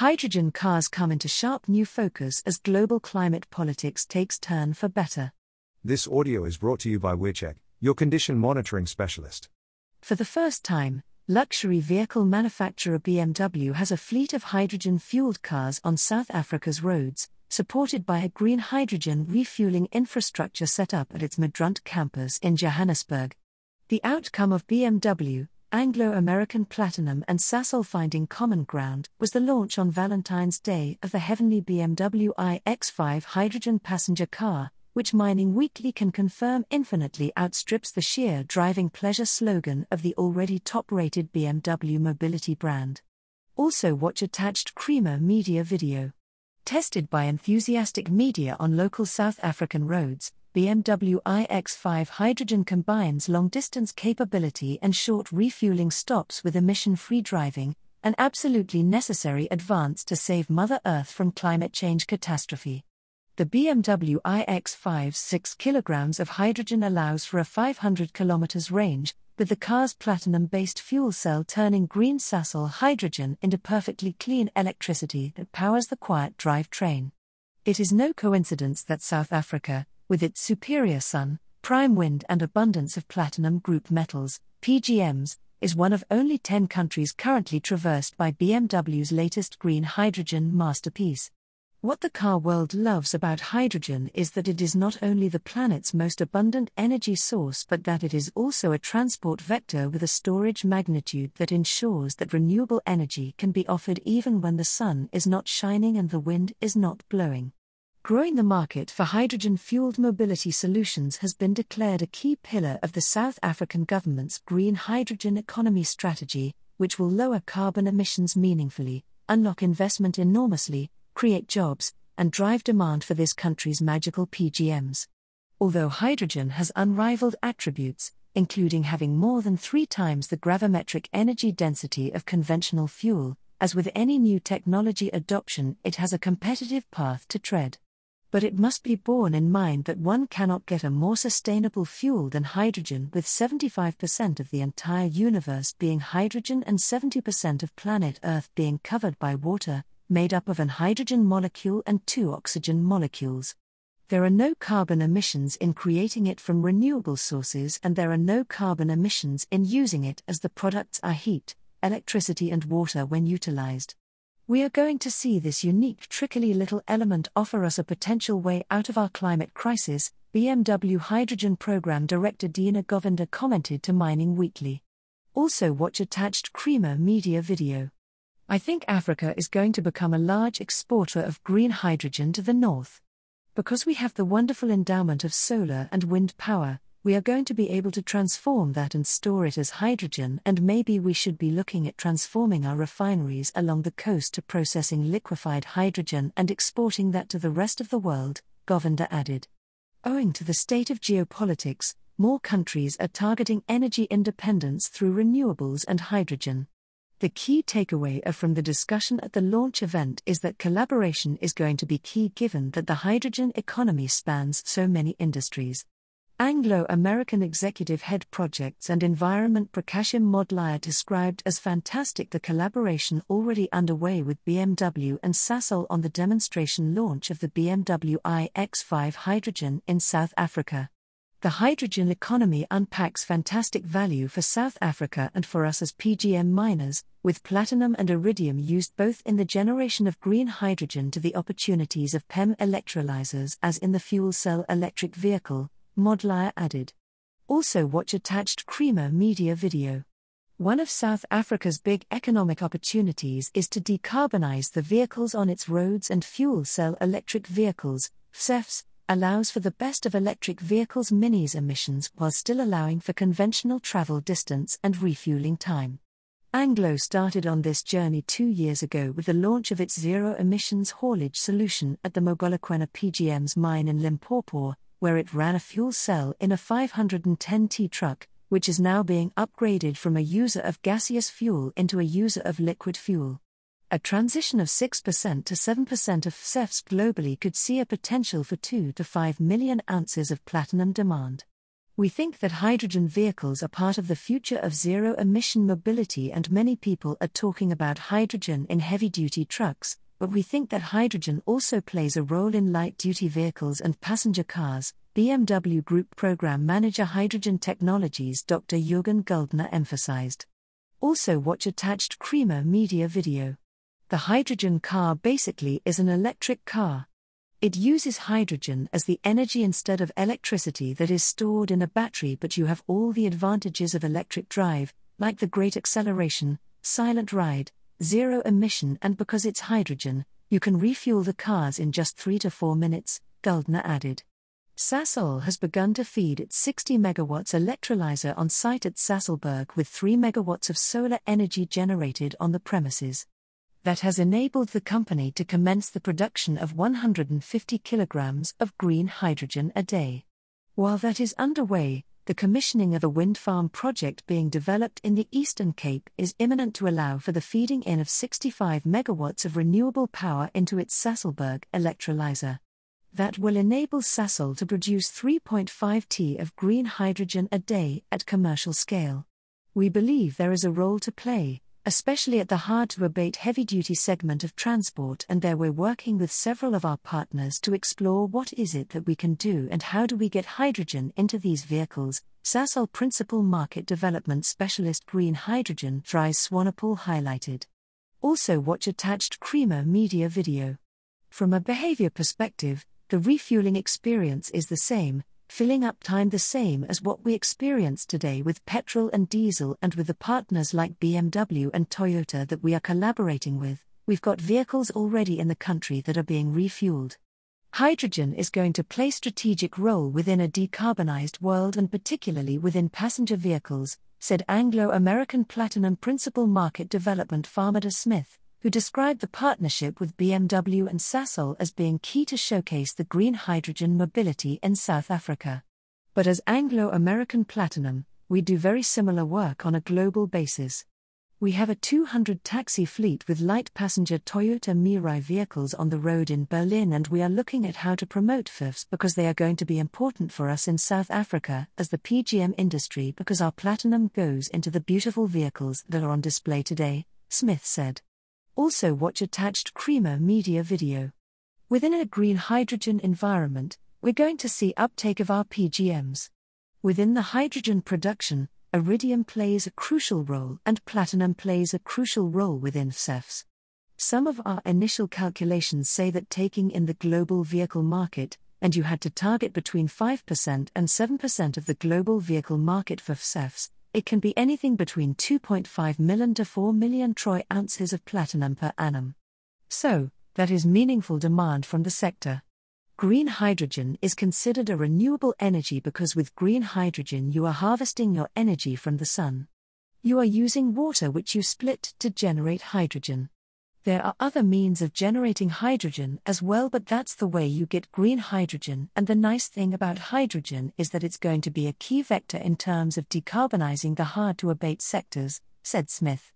Hydrogen cars come into sharp new focus as global climate politics takes turn for better. This audio is brought to you by WearCheck, your condition monitoring specialist. For the first time, luxury vehicle manufacturer BMW has a fleet of hydrogen fueled cars on South Africa's roads, supported by a green hydrogen refueling infrastructure set up at its Midrand campus in Johannesburg. The outcome of BMW, Anglo American Platinum, and Sasol finding common ground was the launch on Valentine's Day of the heavenly BMW iX5 hydrogen passenger car, which Mining Weekly can confirm infinitely outstrips the sheer driving pleasure slogan of the already top rated BMW mobility brand. Also, watch attached Creamer Media video. Tested by enthusiastic media on local South African roads, BMW iX5 Hydrogen combines long distance capability and short refueling stops with emission free driving, an absolutely necessary advance to save Mother Earth from climate change catastrophe. The BMW iX5's 6 kg of hydrogen allows for a 500 km range, with the car's platinum based fuel cell turning green Sasol hydrogen into perfectly clean electricity that powers the quiet drive train. It is no coincidence that South Africa, with its superior sun, prime wind, and abundance of platinum group metals, PGMs, is one of only 10 countries currently traversed by BMW's latest green hydrogen masterpiece. What the car world loves about hydrogen is that it is not only the planet's most abundant energy source but that it is also a transport vector with a storage magnitude that ensures that renewable energy can be offered even when the sun is not shining and the wind is not blowing. Growing the market for hydrogen fueled mobility solutions has been declared a key pillar of the South African government's green hydrogen economy strategy, which will lower carbon emissions meaningfully, unlock investment enormously, create jobs, and drive demand for this country's magical PGMs. Although hydrogen has unrivaled attributes, including having more than three times the gravimetric energy density of conventional fuel, as with any new technology adoption, it has a competitive path to tread but it must be borne in mind that one cannot get a more sustainable fuel than hydrogen, with 75% of the entire universe being hydrogen and 70% of planet Earth being covered by water, made up of an hydrogen molecule and two oxygen molecules. There are no carbon emissions in creating it from renewable sources, and there are no carbon emissions in using it as the products are heat, electricity, and water when utilized. We are going to see this unique, trickly little element offer us a potential way out of our climate crisis, BMW Hydrogen Program Director Dina Govinda commented to Mining Weekly. Also, watch attached Creamer Media video. I think Africa is going to become a large exporter of green hydrogen to the north. Because we have the wonderful endowment of solar and wind power, we are going to be able to transform that and store it as hydrogen, and maybe we should be looking at transforming our refineries along the coast to processing liquefied hydrogen and exporting that to the rest of the world, Govinda added. Owing to the state of geopolitics, more countries are targeting energy independence through renewables and hydrogen. The key takeaway from the discussion at the launch event is that collaboration is going to be key given that the hydrogen economy spans so many industries. Anglo American Executive Head Projects and Environment Prakashim Moodliar described as fantastic the collaboration already underway with BMW and Sasol on the demonstration launch of the BMW iX5 Hydrogen in South Africa. The hydrogen economy unpacks fantastic value for South Africa and for us as PGM miners, with platinum and iridium used both in the generation of green hydrogen to the opportunities of PEM electrolyzers as in the fuel cell electric vehicle Moodliar added. Also, watch attached Creamer Media video. One of South Africa's big economic opportunities is to decarbonize the vehicles on its roads, and fuel cell electric vehicles, CEFs, allows for the best of electric vehicles' minis emissions while still allowing for conventional travel distance and refueling time. Anglo started on this journey two years ago with the launch of its zero emissions haulage solution at the Mogalakwena PGM's mine in Limpopo, where it ran a fuel cell in a 510T truck, which is now being upgraded from a user of gaseous fuel into a user of liquid fuel. A transition of 6% to 7% of CEFs globally could see a potential for 2 to 5 million ounces of platinum demand. We think that hydrogen vehicles are part of the future of zero emission mobility, and many people are talking about hydrogen in heavy duty trucks, but we think that hydrogen also plays a role in light duty vehicles and passenger cars. BMW Group Program Manager Hydrogen Technologies Dr. Jürgen Guldner emphasized. Also, watch attached Creamer Media video. The hydrogen car basically is an electric car. It uses hydrogen as the energy instead of electricity that is stored in a battery, but you have all the advantages of electric drive, like the great acceleration, silent ride, zero emission, and because it's hydrogen, you can refuel the cars in just 3 to 4 minutes, Guldner added. Sasol has begun to feed its 60 megawatts electrolyzer on site at Sasolburg with 3 megawatts of solar energy generated on the premises that has enabled the company to commence the production of 150 kilograms of green hydrogen a day. While that is underway, the commissioning of a wind farm project being developed in the Eastern Cape is imminent to allow for the feeding in of 65 megawatts of renewable power into its Sasolburg electrolyzer. That will enable Sasol to produce 3.5 T of green hydrogen a day at commercial scale. We believe there is a role to play, especially at the hard to abate heavy duty segment of transport and there we're working with several of our partners to explore what is it that we can do and how do we get hydrogen into these vehicles. Sasol principal market development specialist green hydrogen Dries Swanepoel highlighted. Also watch attached Creamer media video. From a behavior perspective the refueling experience is the same filling up time the same as what we experience today with petrol and diesel and with the partners like BMW and Toyota that we are collaborating with, we've got vehicles already in the country that are being refueled. Hydrogen is going to play strategic role within a decarbonized world and particularly within passenger vehicles, said Anglo-American Platinum Principal Market Development Farmada Smith who described the partnership with BMW and Sasol as being key to showcase the green hydrogen mobility in South Africa. But as Anglo American Platinum, we do very similar work on a global basis. We have a 200 taxi fleet with light passenger Toyota Mirai vehicles on the road in Berlin, and we are looking at how to promote FIFs because they are going to be important for us in South Africa as the PGM industry because our platinum goes into the beautiful vehicles that are on display today, Smith said. Also, watch attached Creamer media video. Within a green hydrogen environment, we're going to see uptake of our PGMs. Within the hydrogen production, iridium plays a crucial role and platinum plays a crucial role within CEFs. Some of our initial calculations say that taking in the global vehicle market, and you had to target between 5% and 7% of the global vehicle market for CEFs, it can be anything between 2.5 million to 4 million troy ounces of platinum per annum. So, that is meaningful demand from the sector. Green hydrogen is considered a renewable energy because with green hydrogen you are harvesting your energy from the sun. You are using water which you split to generate hydrogen. There are other means of generating hydrogen as well, but that's the way you get green hydrogen. And the nice thing about hydrogen is that it's going to be a key vector in terms of decarbonizing the hard to abate sectors, said Smith.